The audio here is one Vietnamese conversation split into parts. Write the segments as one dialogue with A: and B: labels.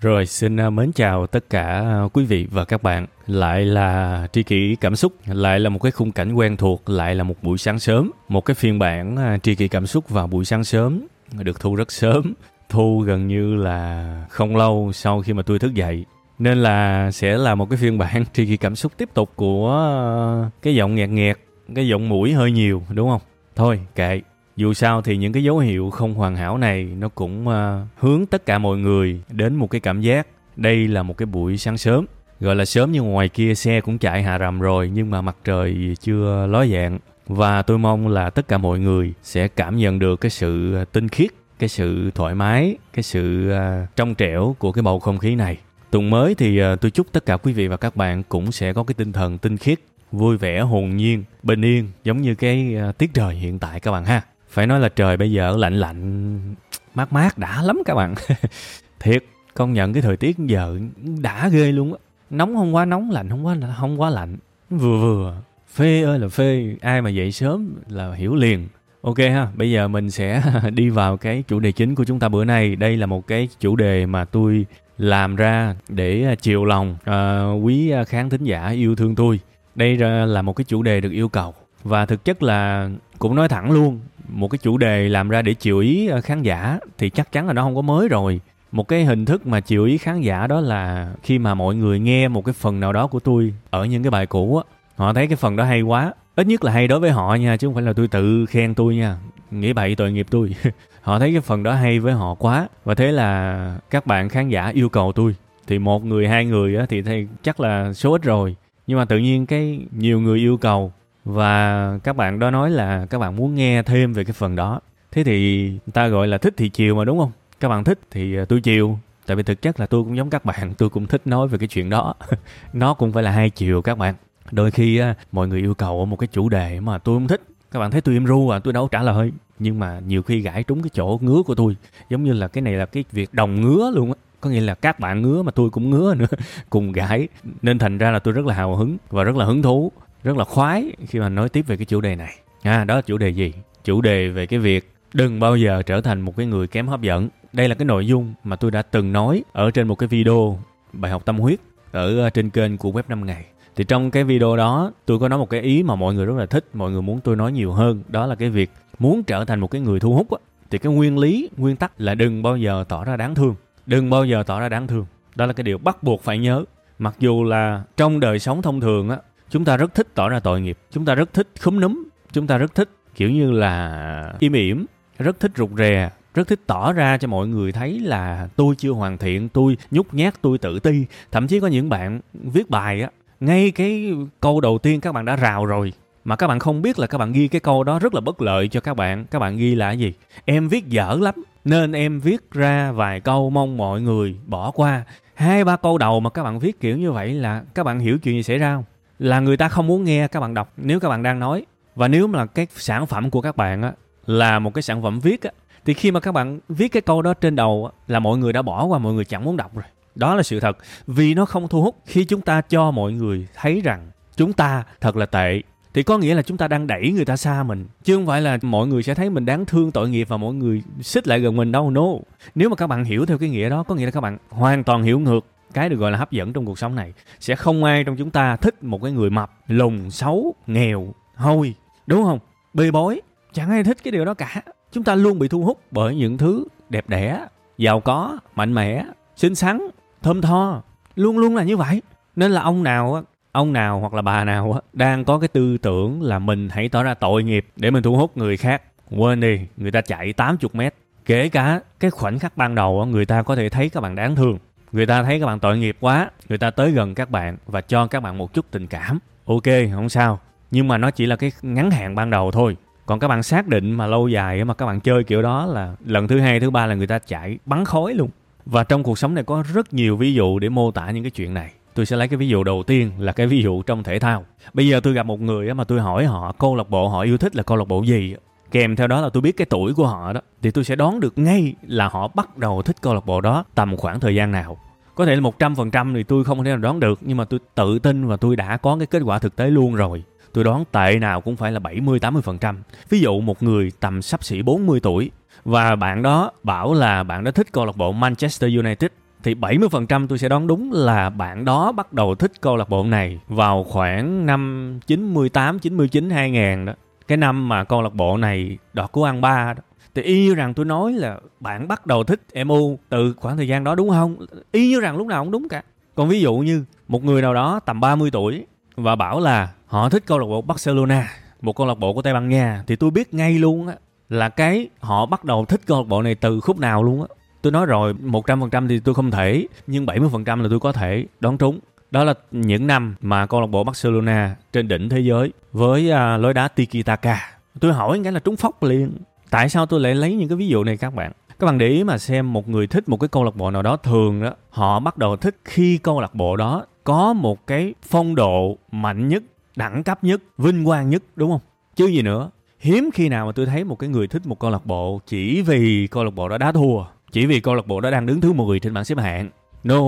A: Rồi, xin à, mến chào tất cả à, quý vị và các bạn. Lại là tri kỷ cảm xúc, lại là một cái khung cảnh quen thuộc, lại là một buổi sáng sớm. Một cái phiên bản à, tri kỷ cảm xúc vào buổi sáng sớm, được thu rất sớm. Thu gần như là không lâu sau khi mà tôi thức dậy. Nên là sẽ là một cái phiên bản tri kỷ cảm xúc tiếp tục của cái giọng nghẹt nghẹt, cái giọng mũi hơi nhiều, đúng không? Thôi, kệ, dù sao thì những cái dấu hiệu không hoàn hảo này nó cũng uh, hướng tất cả mọi người đến một cái cảm giác đây là một cái buổi sáng sớm. Gọi là sớm nhưng ngoài kia xe cũng chạy hạ rầm rồi nhưng mà mặt trời chưa ló dạng. Và tôi mong là tất cả mọi người sẽ cảm nhận được cái sự ờ, tinh khiết cái sự thoải mái cái sự uh, trong trẻo của cái bầu không khí này. Tuần mới thì uh, tôi chúc tất cả quý vị và các bạn cũng sẽ có cái tinh thần tinh khiết vui vẻ hồn nhiên bình yên giống như cái uh, tiết trời hiện tại các bạn ha phải nói là trời bây giờ lạnh lạnh mát mát đã lắm các bạn. Thiệt công nhận cái thời tiết giờ đã ghê luôn á. Nóng không quá nóng lạnh không quá không quá lạnh. Vừa vừa phê ơi là phê ai mà dậy sớm là hiểu liền. Ok ha bây giờ mình sẽ đi vào cái chủ đề chính của chúng ta bữa nay. Đây là một cái chủ đề mà tôi làm ra để à, chiều lòng uh, quý à, khán thính giả yêu thương tôi. Đây là một cái chủ đề được yêu cầu. Và thực chất là cũng nói thẳng luôn một cái chủ đề làm ra để chiều ý ờ, khán giả thì chắc chắn là nó không có mới rồi. Một cái hình thức mà chiều ý khán giả đó là khi mà mọi người nghe một cái phần nào đó của tôi ở những cái bài cũ á, họ thấy cái phần đó hay quá. Ít nhất là hay đối với họ nha, chứ không phải là tôi tự khen tôi nha nghĩ bậy tội nghiệp tôi. Họ thấy cái phần đó hay với họ quá. Và thế là các bạn khán giả yêu cầu tôi. Thì một người, hai người á, thì thấy chắc là số ít rồi. Nhưng mà tự nhiên cái nhiều người yêu cầu và các bạn đó nói là các bạn muốn nghe thêm về cái phần đó. Thế thì ta gọi là thích thì chiều mà đúng không? Các bạn thích thì ờ, tôi chiều. Tại vì thực chất là tôi cũng giống các bạn tôi cũng thích nói về cái chuyện đó. Nó cũng phải là hai chiều các bạn. Đôi khi á, mọi người yêu cầu một cái chủ đề mà tôi không thích. Các bạn thấy tôi im ru à tôi đâu trả lời. Nhưng mà nhiều khi gãi trúng cái chỗ ngứa của tôi. Giống như là cái này là cái việc đồng ngứa luôn á. Có nghĩa là các bạn ngứa mà tôi cũng ngứa nữa cùng gãi. Nên thành ra là tôi rất là hào hứng và rất là hứng thú rất là khoái khi mà nói tiếp về cái chủ đề này. À đó là chủ đề gì? Chủ đề về cái việc đừng bao giờ trở thành một cái người kém hấp dẫn. Đây là cái nội dung mà tôi đã từng nói ở trên một cái video bài học tâm huyết ở ờ, trên kênh của web 5 ngày. Thì trong cái video đó tôi có nói một cái ý mà mọi người rất là thích mọi người muốn tôi nói nhiều hơn. Đó là cái việc muốn trở thành một cái người thu hút á, thì cái nguyên lý nguyên tắc là đừng bao giờ tỏ ra đáng thương. Đừng bao giờ tỏ ra đáng thương. Đó là cái điều bắt buộc phải nhớ. Mặc dù là trong đời sống thông thường á chúng ta rất thích tỏ ra tội nghiệp. Chúng ta rất thích khúm núm. Chúng ta rất thích, kiểu như là, im ỉm. Rất thích rụt rè. Rất thích tỏ ra cho mọi người thấy là tôi chưa hoàn thiện, tôi nhút nhát, tôi tự ti. Thậm chí có những bạn viết bài á, ngay cái câu đầu tiên các bạn đã rào rồi, mà các bạn không biết là các bạn ghi cái câu đó rất là bất lợi cho các bạn. Các bạn ghi là cái gì? Em viết dở lắm, nên em viết ra vài câu mong mọi người bỏ qua. Hai, ba câu đầu mà các bạn viết kiểu như vậy là các bạn hiểu chuyện gì xảy ra không? Là người ta không muốn nghe các bạn đọc nếu các bạn đang nói. Và nếu mà cái sản phẩm của các bạn á là một cái sản phẩm viết á thì khi mà các bạn viết cái câu đó trên đầu á, là mọi người đã bỏ qua mọi người chẳng muốn đọc rồi. Đó là sự thật. Vì nó không thu hút. Khi chúng ta cho mọi người thấy rằng chúng ta thật là tệ thì có nghĩa là chúng ta đang đẩy người ta xa mình. Chứ không phải là mọi người sẽ thấy mình đáng thương tội nghiệp và mọi người xích lại gần mình đâu no. Nếu mà các bạn hiểu theo cái nghĩa đó có nghĩa là các bạn hoàn toàn hiểu ngược cái được gọi là hấp dẫn trong cuộc sống này. Sẽ không ai trong chúng ta thích một cái người mập lùn xấu, nghèo, hôi, đúng không? Bê bối, chẳng ai thích cái điều đó cả. Chúng ta luôn bị thu hút bởi những thứ đẹp đẽ, giàu có, mạnh mẽ, xinh xắn, thơm tho. Luôn luôn là như vậy. Nên là ông nào ông nào hoặc là bà nào đang có cái tư tưởng là mình hãy tỏ ra tội nghiệp để mình thu hút người khác, quên đi, người ta chạy 80 mét. Kể cả cái khoảnh khắc ban đầu người ta có thể thấy các bạn đáng thương người ta thấy các bạn tội nghiệp quá, người ta tới gần các bạn và cho các bạn một chút tình cảm. Ok, không sao. Nhưng mà nó chỉ là cái ngắn hạn ban đầu thôi. Còn các bạn xác định mà lâu dài mà các bạn chơi kiểu đó là lần thứ hai, thứ ba là người ta chạy bắn khói luôn. Và trong cuộc sống này có rất nhiều ví dụ để mô tả những cái chuyện này. Tôi sẽ lấy cái ví dụ đầu tiên là cái ví dụ trong thể thao. Bây giờ tôi gặp một người mà tôi hỏi họ, câu lạc bộ họ yêu thích là câu lạc bộ gì? Kèm theo đó là tôi biết cái tuổi của họ đó thì tôi sẽ đoán được ngay là họ bắt đầu thích câu lạc bộ đó tầm khoảng thời gian nào có thể là một trăm phần trăm thì tôi không thể nào đoán được nhưng mà tôi tự tin và tôi đã có cái kết quả thực tế luôn rồi tôi đoán tệ nào cũng phải là 70-80%. Ví dụ một người tầm sắp xỉ 40 tuổi và bạn đó bảo là bạn đó thích câu lạc bộ Manchester United thì 70% tôi sẽ đoán đúng là bạn đó bắt đầu thích câu lạc bộ này vào khoảng năm 98, 99, 2000 đó. Cái năm mà câu lạc bộ này đoạt cú ăn ba đó. Thì y như rằng tôi nói là bạn bắt đầu thích MU từ khoảng thời gian đó đúng không? Y như rằng lúc nào cũng đúng cả. Còn ví dụ như một người nào đó tầm 30 tuổi và bảo là họ thích câu lạc bộ Barcelona, một câu lạc bộ của Tây Ban Nha thì tôi biết ngay luôn á là cái họ bắt đầu thích câu lạc bộ này từ khúc nào luôn á. Tôi nói rồi, 100% thì tôi không thể, nhưng 70% là tôi có thể đoán trúng. Đó là những năm mà câu lạc bộ Barcelona trên đỉnh thế giới với uh, lối đá Tiki Taka. Tôi hỏi cái là trúng phóc liền. Tại sao tôi lại lấy những cái ví dụ này các bạn? Các bạn để ý mà xem một người thích một cái câu lạc bộ nào đó thường đó, họ bắt đầu thích khi câu lạc bộ đó có một cái phong độ mạnh nhất, đẳng cấp nhất, vinh quang nhất đúng không? Chứ gì nữa. Hiếm khi nào mà tôi thấy một cái người thích một câu lạc bộ chỉ vì câu lạc bộ đó đá thua, chỉ vì câu lạc bộ đó đang đứng thứ 10 trên bảng xếp hạng. No,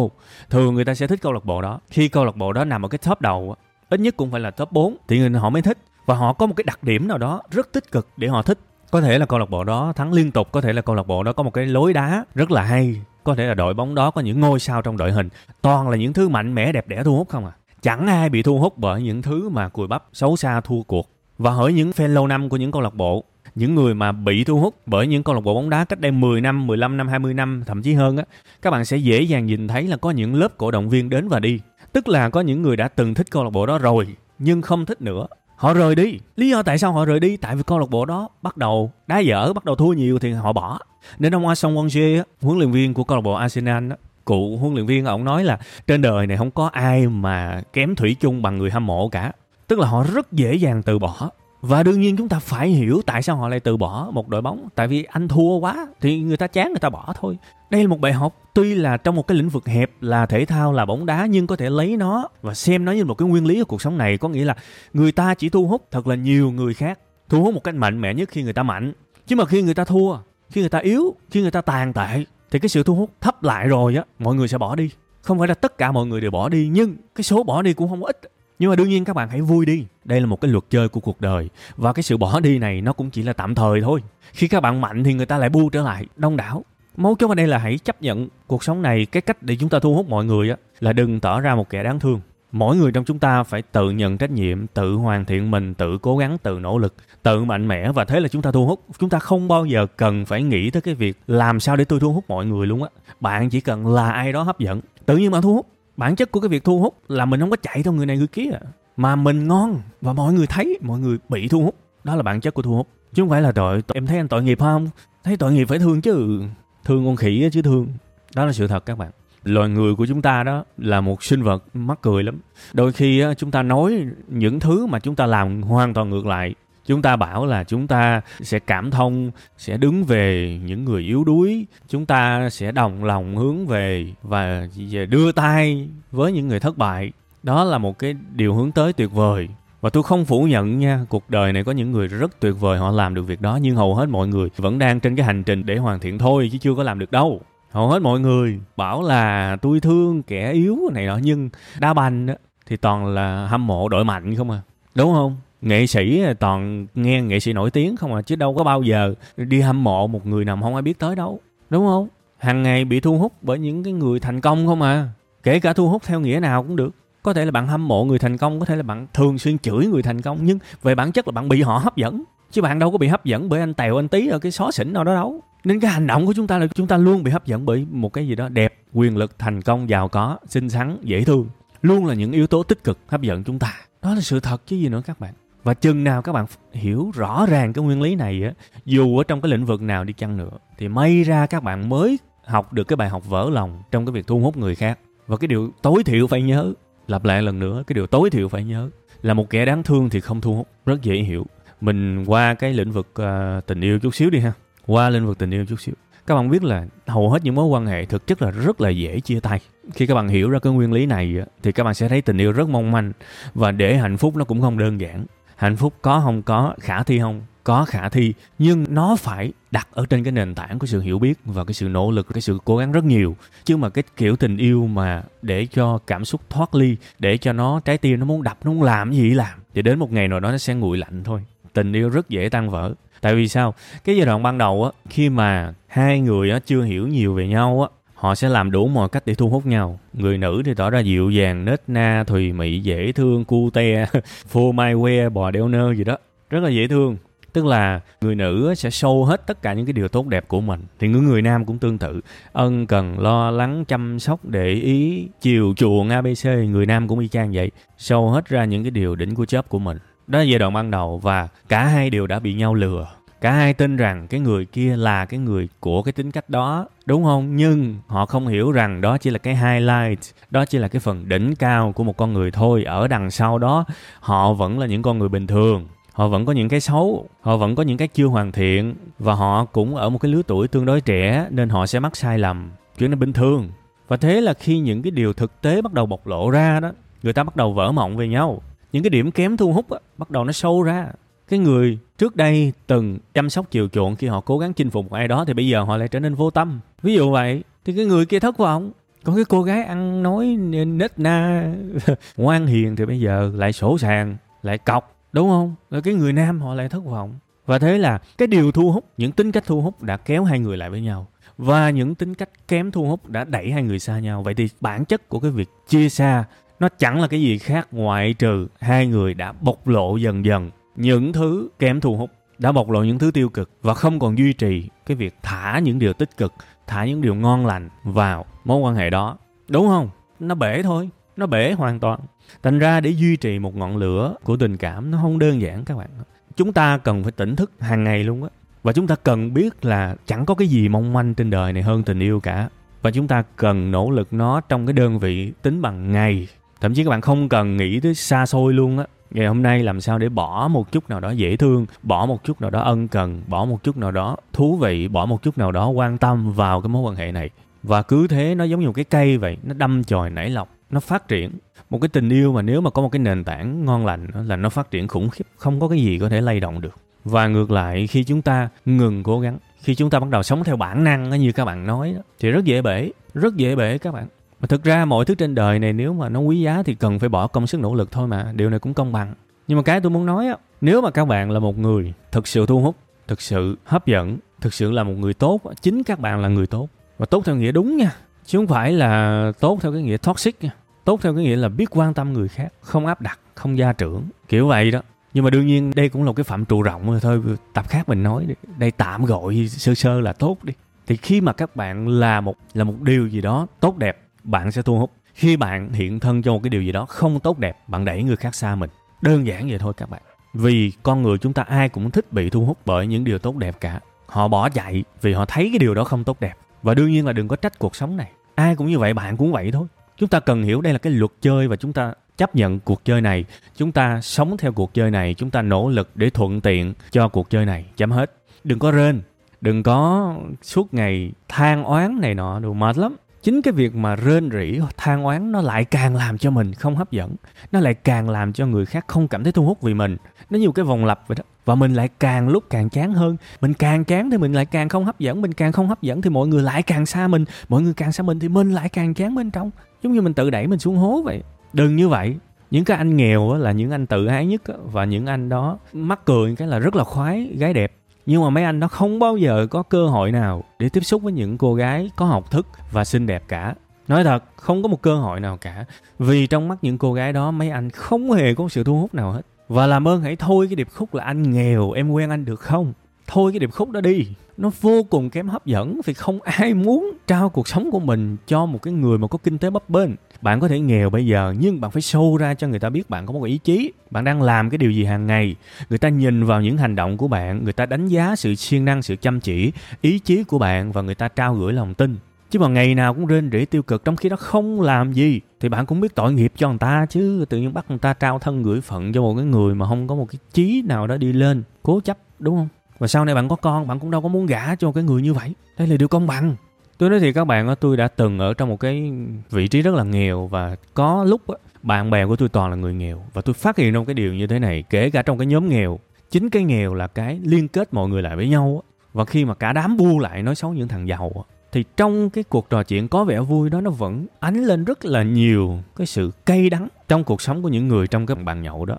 A: thường người ta sẽ thích câu lạc bộ đó. Khi câu lạc bộ đó nằm ở cái top đầu, ít nhất cũng phải là top 4 thì người họ mới thích. Và họ có một cái đặc điểm nào đó rất tích cực để họ thích. Có thể là câu lạc bộ đó thắng liên tục có thể là câu lạc bộ đó có một cái lối đá rất là hay có thể là đội bóng đó có những ngôi sao trong đội hình. Toàn là những thứ mạnh mẽ đẹp đẽ thu hút không à? Chẳng ai bị thu hút bởi những thứ mà cùi bắp xấu xa thua cuộc. Và hỏi những fan lâu năm của những câu lạc bộ những người mà bị thu hút bởi những câu lạc bộ bóng đá cách đây 10 năm, 15 năm, 20 năm, thậm chí hơn á, các bạn sẽ dễ dàng nhìn thấy là có những lớp cổ động viên đến và đi. Tức là có những người đã từng thích câu lạc bộ đó rồi nhưng không thích nữa. Họ rời đi. Lý do tại sao họ rời đi? Tại vì câu lạc bộ đó bắt đầu đá dở bắt đầu thua nhiều thì họ bỏ. Nên ông Arsene Wenger huấn luyện viên của câu lạc bộ Arsenal đó, cụ huấn luyện viên ông nói là trên đời này không có ai mà kém thủy chung bằng người hâm mộ cả. Tức là họ rất dễ dàng từ bỏ và đương nhiên chúng ta phải hiểu tại sao họ lại từ bỏ một đội bóng. Tại vì anh thua quá thì người ta chán, người ta bỏ thôi. Đây là một bài học. Tuy là trong một cái lĩnh vực hẹp là thể thao là bóng đá nhưng có thể lấy nó và xem nó như một cái nguyên lý của cuộc sống này. Có nghĩa là người ta chỉ thu hút thật là nhiều người khác. Thu hút một cách mạnh mẽ nhất khi người ta mạnh. Chứ mà khi người ta thua, khi người ta yếu, khi người ta tàn tệ, thì cái sự thu hút thấp lại rồi á, mọi người sẽ bỏ đi. Không phải là tất cả mọi người đều bỏ đi, nhưng cái số bỏ đi cũng không ít nhưng mà đương nhiên các bạn hãy vui đi. Đây là một cái luật chơi của cuộc đời. Và cái sự bỏ đi này nó cũng chỉ là tạm thời thôi. Khi các bạn mạnh thì người ta lại bu trở lại, đông đảo. Mấu chốt ở đây là hãy chấp nhận cuộc sống này, cái cách để chúng ta thu hút mọi người á, là đừng tỏ ra một kẻ đáng thương. Mỗi người trong chúng ta phải tự nhận trách nhiệm, tự hoàn thiện mình, tự cố gắng, tự nỗ lực, tự mạnh mẽ. Và thế là chúng ta thu hút. Chúng ta không bao giờ cần phải nghĩ tới cái việc làm sao để tôi thu hút mọi người luôn á. Bạn chỉ cần là ai đó hấp dẫn, tự nhiên bạn thu hút bản chất của cái việc thu hút là mình không có chạy theo người này người kia à. mà mình ngon và mọi người thấy, mọi người bị thu hút. Đó là bản chất của thu hút. Chứ không phải là tội em thấy anh tội nghiệp không? Thấy tội nghiệp phải thương chứ. Thương con khỉ chứ thương. Đó là sự thật các bạn. Loài người của chúng ta đó là một sinh vật mắc cười lắm. Đôi khi chúng ta nói những thứ mà chúng ta làm hoàn toàn ngược lại chúng ta bảo là chúng ta sẽ cảm thông, sẽ đứng về những người yếu đuối. Chúng ta sẽ đồng lòng hướng về và đưa tay với những người thất bại. Đó là một cái điều hướng tới tuyệt vời. Và tôi không phủ nhận nha, cuộc đời này có những người rất tuyệt vời, họ làm được việc đó, nhưng hầu hết mọi người vẫn đang trên cái hành trình để hoàn thiện thôi, chứ chưa có làm được đâu. Hầu hết mọi người bảo là tôi thương kẻ yếu này nọ, nhưng đá banh thì toàn là hâm mộ đội mạnh không à. Đúng không? Nghệ sĩ à, toàn nghe nghệ sĩ nổi tiếng không à chứ đâu có bao giờ đi hâm mộ một người nào không ai biết tới đâu, đúng không? Hàng ngày bị thu hút bởi những cái người thành công không à kể cả thu hút theo nghĩa nào cũng được. Có thể là bạn hâm mộ người thành công, có thể là bạn thường xuyên chửi người thành công, nhưng về bản chất là bạn bị họ hấp dẫn, chứ bạn đâu có bị hấp dẫn bởi anh tèo, anh tí ở cái xó xỉnh nào đó đâu. Nên cái hành động của chúng ta là chúng ta luôn bị hấp dẫn bởi một cái gì đó đẹp, quyền lực, thành công, giàu có, xinh xắn, dễ thương. Luôn là những yếu tố tích cực hấp dẫn chúng ta. Đó là sự thật chứ gì nữa các bạn và chừng nào các bạn hiểu rõ ràng cái nguyên lý này á dù ở trong cái lĩnh vực nào đi chăng nữa thì may ra các bạn mới học được cái bài học vỡ lòng trong cái việc thu hút người khác. Và cái điều tối thiểu phải nhớ lặp lại lần nữa cái điều tối thiểu phải nhớ là một kẻ đáng thương thì không thu hút rất dễ hiểu. Mình qua cái lĩnh vực uh, tình yêu chút xíu đi ha. Qua lĩnh vực tình yêu chút xíu. Các bạn biết là hầu hết những mối quan hệ thực chất là rất là dễ chia tay. Khi các bạn hiểu ra cái nguyên lý này thì các bạn sẽ thấy tình yêu rất mong manh và để hạnh phúc nó cũng không đơn giản hạnh phúc có không có, khả thi không? Có khả thi, nhưng nó phải đặt ở trên cái nền tảng của sự hiểu biết và cái sự nỗ lực, cái sự cố gắng rất nhiều. Chứ mà cái kiểu tình yêu mà để cho cảm xúc thoát ly, để cho nó trái tim nó muốn đập, nó muốn làm gì làm. Thì đến một ngày nào đó nó sẽ nguội lạnh thôi. Tình yêu rất dễ tan vỡ. Tại vì sao? Cái giai đoạn ban đầu á, khi mà hai người á chưa hiểu nhiều về nhau á họ sẽ làm đủ mọi cách để thu hút nhau. Người nữ thì tỏ ra dịu dàng, nết na, thùy mị, dễ thương, cu te, phô mai que, bò đeo nơ gì đó. Rất là dễ thương. Tức là người nữ sẽ show hết tất cả những cái điều tốt đẹp của mình. Thì người người nam cũng tương tự. Ân cần, lo lắng, chăm sóc, để ý, chiều chuộng abc người nam cũng y chang vậy. Show hết ra những cái điều đỉnh của chớp của mình. Đó là giai đoạn ban đầu và cả hai đều đã bị nhau lừa cả hai tin rằng cái người kia là cái người của cái tính cách đó đúng không? Nhưng họ không hiểu rằng đó chỉ là cái highlight đó chỉ là cái phần đỉnh cao của một con người thôi. Ở đằng sau đó họ vẫn là những con người bình thường. Họ vẫn có những cái xấu họ vẫn có những cái chưa hoàn thiện và họ cũng ở một cái lứa tuổi tương đối trẻ nên họ sẽ mắc sai lầm chuyện này bình thường. Và thế là khi những cái điều thực tế bắt đầu bộc lộ ra đó người ta bắt đầu vỡ mộng về nhau. Những cái điểm kém thu hút á, bắt đầu nó sâu ra cái người trước đây từng chăm sóc chiều chuộng khi họ cố gắng chinh phục một ai đó thì bây giờ họ lại trở nên vô tâm. Ví dụ vậy, thì cái người kia thất vọng. Còn cái cô gái ăn nói nết na, ngoan hiền thì bây giờ lại sổ sàng, lại cọc, đúng không? Rồi cái người nam họ lại thất vọng. Và thế là cái điều thu hút, những tính cách thu hút đã kéo hai người lại với nhau. Và những tính cách kém thu hút đã đẩy hai người xa nhau. Vậy thì bản chất của cái việc chia xa, nó chẳng là cái gì khác ngoại trừ hai người đã bộc lộ dần dần những thứ kém thu hút đã bộc lộ những thứ tiêu cực và không còn duy trì cái việc thả những điều tích cực, thả những điều ngon lành vào mối quan hệ đó. Đúng không? Nó bể thôi, nó bể hoàn toàn. Thành ra để duy trì một ngọn lửa của tình cảm nó không đơn giản các bạn chúng ta cần phải tỉnh thức hàng ngày luôn á. Và chúng ta cần biết là chẳng có cái gì mong manh trên đời này hơn tình yêu cả. Và chúng ta cần nỗ lực nó trong cái đơn vị tính bằng ngày. Thậm chí các bạn không cần nghĩ tới xa xôi luôn á ngày hôm nay làm sao để bỏ một chút nào đó dễ thương, bỏ một chút nào đó ân cần, bỏ một chút nào đó thú vị, bỏ một chút nào đó quan tâm vào cái mối quan hệ này. Và cứ thế nó giống như một cái cây vậy, nó đâm chồi nảy lọc, nó phát triển. Một cái tình yêu mà nếu mà có một cái nền tảng ngon lành là nó phát triển khủng khiếp, không có cái gì có thể lay động được. Và ngược lại, khi chúng ta ngừng cố gắng, khi chúng ta bắt đầu sống theo bản năng như các bạn nói thì rất dễ bể, rất dễ bể các bạn mà thực ra mọi thứ trên đời này nếu mà nó quý giá thì cần phải bỏ công sức nỗ lực thôi mà. Điều này cũng công bằng. Nhưng mà cái tôi muốn nói á, nếu mà các bạn là một người thực sự thu hút, thực sự hấp dẫn, thực sự là một người tốt chính các bạn là người tốt. Và tốt theo nghĩa đúng nha, chứ không phải là tốt theo cái nghĩa toxic nha. Tốt theo cái nghĩa là biết quan tâm người khác, không áp đặt, không gia trưởng, kiểu vậy đó. Nhưng mà đương nhiên đây cũng là cái phạm trù rộng thôi, tập khác mình nói đi. Đây tạm gọi sơ sơ là tốt đi. Thì khi mà các bạn là một là một điều gì đó tốt đẹp bạn sẽ thu hút. Khi bạn hiện thân cho một cái điều gì đó không tốt đẹp, bạn đẩy người khác xa mình. Đơn giản vậy thôi các bạn. Vì con người chúng ta ai cũng thích bị thu hút bởi những điều tốt đẹp cả. Họ bỏ chạy vì họ thấy cái điều đó không tốt đẹp. Và đương nhiên là đừng có trách cuộc sống này. Ai cũng như vậy, bạn cũng vậy thôi. Chúng ta cần hiểu đây là cái luật chơi và chúng ta chấp nhận cuộc chơi này. Chúng ta sống theo cuộc chơi này, chúng ta nỗ lực để thuận tiện cho cuộc chơi này. Chấm hết. Đừng có rên. Đừng có suốt ngày than oán này nọ, đồ mệt lắm chính cái việc mà rên rỉ, than oán nó lại càng làm cho mình không hấp dẫn. Nó lại càng làm cho người khác không cảm thấy thu hút vì mình. Nó nhiều cái vòng lặp vậy đó. Và mình lại càng lúc càng chán hơn. Mình càng chán thì mình lại càng không hấp dẫn. Mình càng không hấp dẫn thì mọi người lại càng xa mình. Mọi người càng xa mình thì mình lại càng chán bên trong. Giống như mình tự đẩy mình xuống hố vậy. Đừng như vậy. Những cái anh nghèo là những anh tự ái nhất và những anh đó mắc cười cái là rất là khoái, gái đẹp nhưng mà mấy anh nó không bao giờ có cơ hội nào để tiếp xúc với những cô gái có học thức và xinh đẹp cả. Nói thật, không có một cơ hội nào cả. Vì trong mắt những cô gái đó, mấy anh không hề có sự thu hút nào hết. Và làm ơn hãy thôi cái điệp khúc là anh nghèo, em quen anh được không? Thôi cái điệp khúc đó đi. Nó vô cùng kém hấp dẫn vì không ai muốn trao cuộc sống của mình cho một cái người mà có kinh tế bấp bênh. Bạn có thể nghèo bây giờ, nhưng bạn phải show ra cho người ta biết bạn có một ý chí. Bạn đang làm cái điều gì hàng ngày. Người ta nhìn vào những hành động của bạn, người ta đánh giá sự siêng năng, sự chăm chỉ, ý chí của bạn và người ta trao gửi lòng tin. Chứ mà ngày nào cũng rên rỉ tiêu cực trong khi đó không làm gì, thì bạn cũng biết tội nghiệp cho người ta chứ. Tự nhiên bắt người ta trao thân gửi phận cho một cái người mà không có một cái chí nào đó đi lên. Cố chấp, đúng không? Và sau này bạn có con, bạn cũng đâu có muốn gả cho cái người như vậy. Đây là điều công bằng. Tôi nói thì các bạn tôi đã từng ở trong một cái vị trí rất là nghèo và có lúc bạn bè của tôi toàn là người nghèo. Và tôi phát hiện ra một cái điều như thế này, kể cả trong cái nhóm nghèo, chính cái nghèo là cái liên kết mọi người lại với nhau và khi mà cả đám bu lại nói xấu những thằng giàu thì trong cái cuộc trò chuyện có vẻ vui đó nó vẫn ánh lên rất là nhiều cái sự cay đắng trong cuộc sống của những người trong cái bàn nhậu đó.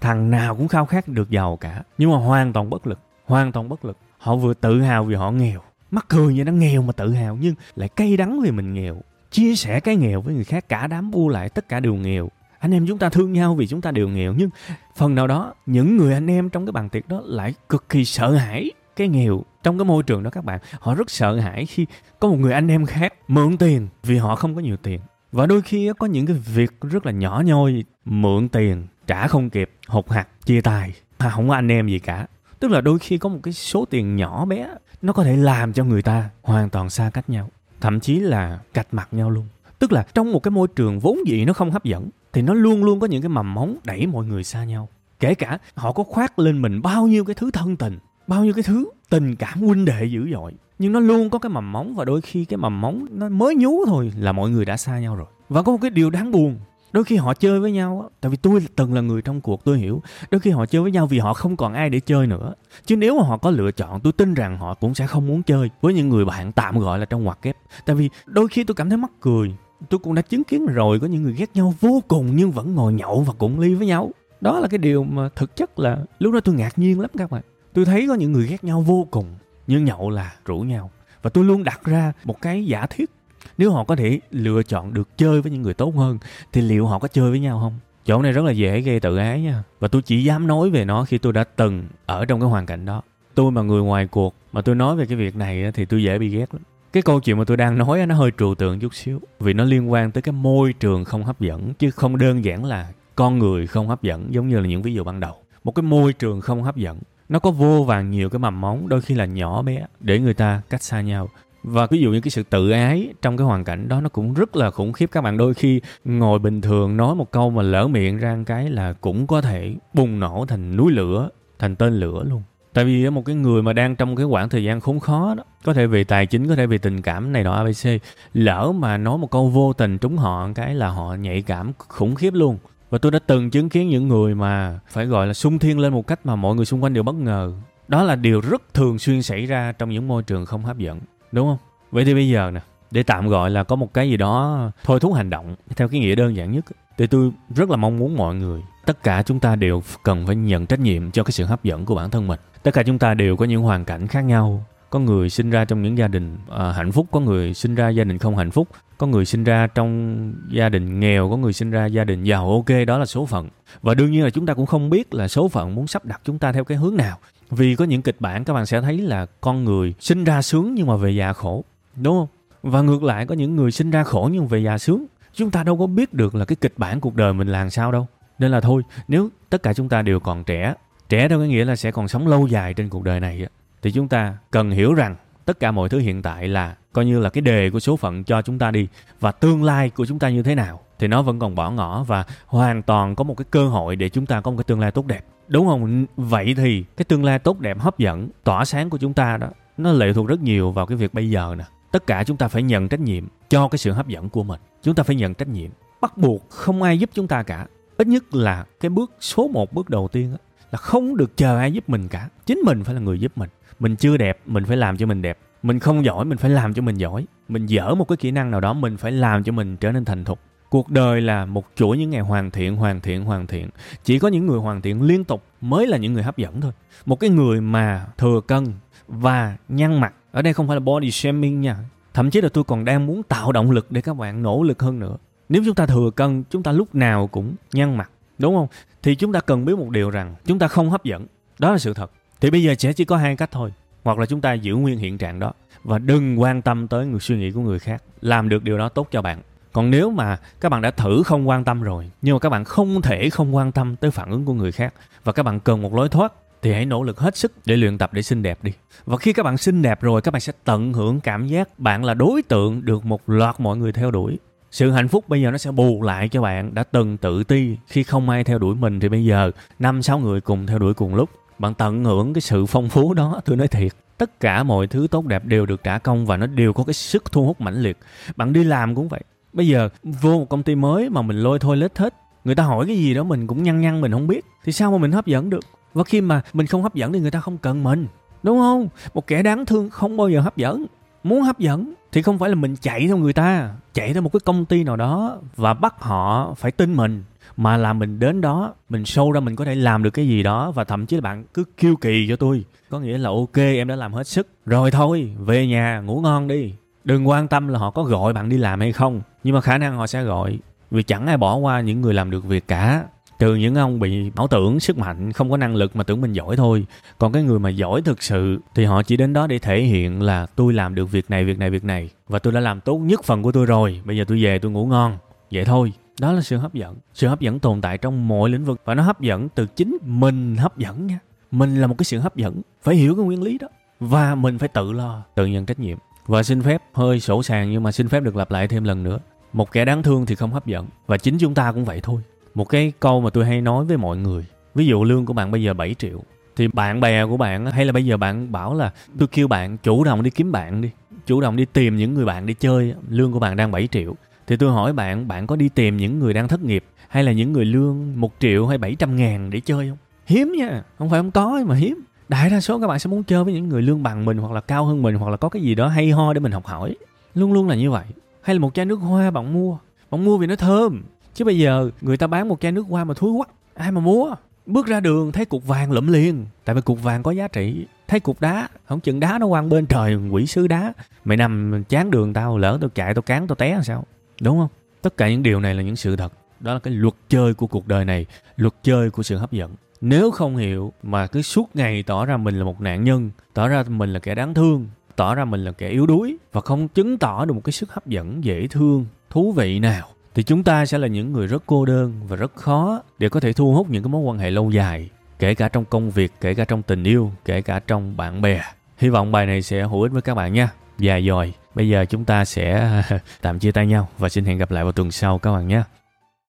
A: Thằng nào cũng khao khát được giàu cả, nhưng mà hoàn toàn bất lực hoàn toàn bất lực. Họ vừa tự hào vì họ nghèo. Mắc cười như nó nghèo mà tự hào, nhưng lại cay đắng vì mình nghèo. Chia sẻ cái nghèo với người khác, cả đám bu lại, tất cả đều nghèo. Anh em chúng ta thương nhau vì chúng ta đều nghèo, nhưng phần nào đó, những người anh em trong cái bàn tiệc đó lại cực kỳ sợ hãi cái nghèo trong cái môi trường đó các bạn. Họ rất sợ hãi khi có một người anh em khác mượn tiền vì họ không có nhiều tiền. Và đôi khi có những cái việc rất là nhỏ nhoi, mượn tiền, trả không kịp, hụt hạt, chia tài mà không có anh em gì cả tức là đôi khi có một cái số tiền nhỏ bé, nó có thể làm cho người ta hoàn toàn xa cách nhau, thậm chí là cạch mặt nhau luôn. Tức là trong một cái môi trường vốn dĩ nó không hấp dẫn, thì nó luôn luôn có những cái mầm móng đẩy mọi người xa nhau. Kể cả họ có khoác lên mình bao nhiêu cái thứ thân tình, bao nhiêu cái thứ tình cảm huynh đệ dữ dội, nhưng nó luôn có cái mầm móng và đôi khi cái mầm móng nó mới nhú thôi là mọi người đã xa nhau rồi. Và có một cái điều đáng buồn đôi khi họ chơi với nhau tại vì tôi từng là người trong cuộc, tôi hiểu. Đôi khi họ chơi với nhau vì họ không còn ai để chơi nữa. Chứ nếu mà họ có lựa chọn, tôi tin rằng họ cũng sẽ không muốn chơi với những người bạn tạm gọi là trong hoạt kép. Tại vì đôi khi tôi cảm thấy mắc cười. Tôi cũng đã chứng kiến rồi, có những người ghét nhau vô cùng nhưng vẫn ngồi nhậu và cũng ly với nhau. Đó là cái điều mà thực chất là lúc đó tôi ngạc nhiên lắm các bạn. Tôi thấy có những người ghét nhau vô cùng, nhưng nhậu là rủ nhau. Và tôi luôn đặt ra một cái giả thiết nếu họ có thể lựa chọn được chơi với những người tốt hơn, thì liệu họ có chơi với nhau không? Chỗ này rất là dễ gây tự ái nha. Và tôi chỉ dám nói về nó khi tôi đã từng ở trong cái hoàn cảnh đó. Tôi mà người ngoài cuộc mà tôi nói về cái việc này thì tôi dễ bị ghét lắm. Cái câu chuyện mà tôi đang nói nó hơi trừu tượng chút xíu. Vì nó liên quan tới cái môi trường không hấp dẫn, chứ không đơn giản là con người không hấp dẫn giống như là những ví dụ ban đầu. Một cái môi trường không hấp dẫn, nó có vô vàng nhiều cái mầm móng đôi khi là nhỏ bé, để người ta cách xa nhau và ví dụ như cái sự tự ái trong cái hoàn cảnh đó nó cũng rất là khủng khiếp các bạn. Đôi khi ngồi bình thường nói một câu mà lỡ miệng ra cái là cũng có thể bùng nổ thành núi lửa, thành tên lửa luôn. Tại vì một cái người mà đang trong cái khoảng thời gian khốn khó đó, có thể vì tài chính, có thể vì tình cảm này nọ abc lỡ mà nói một câu vô tình trúng họ cái là họ nhạy cảm khủng khiếp luôn. Và tôi đã từng chứng kiến những người mà phải, gọi là, sung thiên lên một cách mà mọi người xung quanh đều bất ngờ. Đó là điều rất thường xuyên xảy ra trong những môi trường không hấp dẫn đúng không? Vậy thì bây giờ nè để tạm gọi là có một cái gì đó thôi thúc hành động theo cái nghĩa đơn giản nhất thì tôi rất là mong muốn mọi người tất cả chúng ta đều cần phải nhận trách nhiệm cho cái sự hấp dẫn của bản thân mình. Tất cả chúng ta đều có những hoàn cảnh khác nhau. Có người sinh ra trong những gia đình à, hạnh phúc có người sinh ra gia đình không hạnh phúc có người sinh ra trong gia đình nghèo có người sinh ra gia đình giàu ok đó là số phận. Và đương nhiên là chúng ta cũng không biết là số phận muốn sắp đặt chúng ta theo cái hướng nào vì có những kịch bản các bạn sẽ thấy là con người sinh ra sướng nhưng mà về già khổ, đúng không? Và ngược lại, có những người sinh ra khổ nhưng về già sướng. Chúng ta đâu có biết được là cái kịch bản cuộc đời mình làm sao đâu. Nên là thôi, nếu tất cả chúng ta đều còn trẻ trẻ theo cái nghĩa là sẽ còn sống lâu dài trên cuộc đời này thì chúng ta cần hiểu rằng tất cả mọi thứ hiện tại là coi như là cái đề của số phận cho chúng ta đi và tương lai của chúng ta như thế nào thì nó vẫn còn bỏ ngỏ và hoàn toàn có một cái cơ hội để chúng ta có một cái tương lai tốt đẹp. Đúng không? Vậy thì cái tương lai tốt đẹp hấp dẫn tỏa sáng của chúng ta đó nó lệ thuộc rất nhiều vào cái việc bây giờ nè. Tất cả chúng ta phải nhận trách nhiệm cho cái sự hấp dẫn của mình. Chúng ta phải nhận trách nhiệm. Bắt buộc không ai giúp chúng ta cả. Ít nhất là cái bước số một bước đầu tiên đó, là không được chờ ai giúp mình cả. Chính mình phải là người giúp mình. Mình chưa đẹp mình phải làm cho mình đẹp. Mình không giỏi mình phải làm cho mình giỏi. Mình dở một cái kỹ năng nào đó mình phải làm cho mình trở nên thành thục cuộc đời là một chuỗi những ngày hoàn thiện hoàn thiện hoàn thiện. Chỉ có những người hoàn thiện liên tục mới là những người hấp dẫn thôi. Một cái người mà thừa cân và nhăn mặt, ở đây không phải là body shaming nha. Thậm chí là tôi còn đang muốn tạo động lực để các bạn nỗ lực hơn nữa. Nếu chúng ta thừa cân, chúng ta lúc nào cũng nhăn mặt, đúng không? Thì chúng ta cần biết một điều rằng, chúng ta không hấp dẫn. Đó là sự thật. Thì bây giờ sẽ chỉ có hai cách thôi. Hoặc là chúng ta giữ nguyên hiện trạng đó và đừng quan tâm tới người suy nghĩ của người khác. Làm được điều đó tốt cho bạn còn nếu mà các bạn đã thử không quan tâm rồi nhưng mà các bạn không thể không quan tâm tới phản ứng của người khác và các bạn cần một lối thoát thì hãy nỗ lực hết sức để luyện tập để xinh đẹp đi. Và khi các bạn xinh đẹp rồi, các bạn sẽ tận hưởng cảm giác bạn là đối tượng được một loạt mọi người theo đuổi. Sự hạnh phúc bây giờ nó sẽ bù lại cho bạn đã từng tự ti khi không ai theo đuổi mình thì bây giờ năm sáu người cùng theo đuổi cùng lúc. Bạn tận hưởng cái sự phong phú đó, tôi nói thiệt. Tất cả mọi thứ tốt đẹp đều được trả công và nó đều có cái sức thu hút mãnh liệt. Bạn đi làm cũng vậy. Bây giờ vô một công ty mới mà mình lôi thôi lết hết. Người ta hỏi cái gì đó mình cũng nhăn nhăn mình không biết. Thì sao mà mình hấp dẫn được? Và khi mà mình không hấp dẫn thì người ta không cần mình. Đúng không? Một kẻ đáng thương không bao giờ hấp dẫn. Muốn hấp dẫn thì không phải là mình chạy theo người ta, chạy theo một cái công ty nào đó và bắt họ phải tin mình mà là mình đến đó mình show ra mình có thể làm được cái gì đó và thậm chí là bạn cứ kêu kỳ cho tôi có nghĩa là ok em đã làm hết sức rồi thôi về nhà ngủ ngon đi đừng quan tâm là họ có gọi bạn đi làm hay không, nhưng mà khả năng họ sẽ gọi. Vì chẳng ai bỏ qua những người làm được việc cả. Trừ những ông bị ảo tưởng sức mạnh, không có năng lực mà tưởng mình giỏi thôi. Còn cái người mà giỏi thực sự, thì họ chỉ đến đó để thể hiện là tôi làm được việc này việc này việc này. Và tôi đã làm tốt nhất phần của tôi rồi. Bây giờ tôi về tôi ngủ ngon. Vậy thôi. Đó là sự hấp dẫn. Sự hấp dẫn tồn tại trong mọi lĩnh vực. Và nó hấp dẫn từ chính mình hấp dẫn nha. Mình là một cái sự hấp dẫn. Phải hiểu cái nguyên lý đó. Và mình phải tự lo, tự nhận trách nhiệm và xin phép hơi sổ sàng nhưng mà xin phép được lặp lại thêm lần nữa. Một kẻ đáng thương thì không hấp dẫn, và chính chúng ta cũng vậy thôi. Một cái câu mà tôi hay nói với mọi người, ví dụ lương của bạn bây giờ 7 triệu, thì bạn bè của bạn hay là bây giờ bạn bảo là, tôi kêu bạn chủ động đi kiếm bạn đi, chủ động đi tìm những người bạn đi chơi lương của bạn đang 7 triệu. Thì tôi hỏi bạn bạn có đi tìm những người đang thất nghiệp hay là những người lương 1 triệu hay 700 ngàn để chơi không? Hiếm nha, không phải không có mà hiếm đại đa số các bạn sẽ muốn chơi với những người lương bằng mình hoặc là cao hơn mình hoặc là có cái gì đó hay ho để mình học hỏi. Luôn luôn là như vậy. Hay là một chai nước hoa bạn mua. Bạn mua vì nó thơm. Chứ bây giờ người ta bán một chai nước hoa mà thúi quá, ai mà mua? Bước ra đường thấy cục vàng lụm liền. Tại vì cục vàng có giá trị. Thấy cục đá, không chừng đá nó quăng bên trời quỷ sứ đá. Mày nằm chán đường tao, lỡ tao chạy, tao cán, tao té làm sao? Đúng không? Tất cả những điều này là những sự thật. Đó là cái luật chơi của cuộc đời này, luật chơi của sự hấp dẫn nếu không hiểu mà cứ suốt ngày tỏ ra mình là một nạn nhân, tỏ ra mình là kẻ đáng thương, tỏ ra mình là kẻ yếu đuối và không chứng tỏ được một cái sức hấp dẫn, dễ thương, thú vị nào, thì chúng ta sẽ là những người rất cô đơn và rất khó để có thể thu hút những cái mối quan hệ lâu dài, kể cả trong công việc, kể cả trong tình yêu, kể cả trong bạn bè. Hy vọng bài này sẽ hữu ích với các bạn nha. Dài dòi, bây giờ chúng ta sẽ, tạm chia tay nhau và xin hẹn gặp lại vào tuần sau các bạn nhé.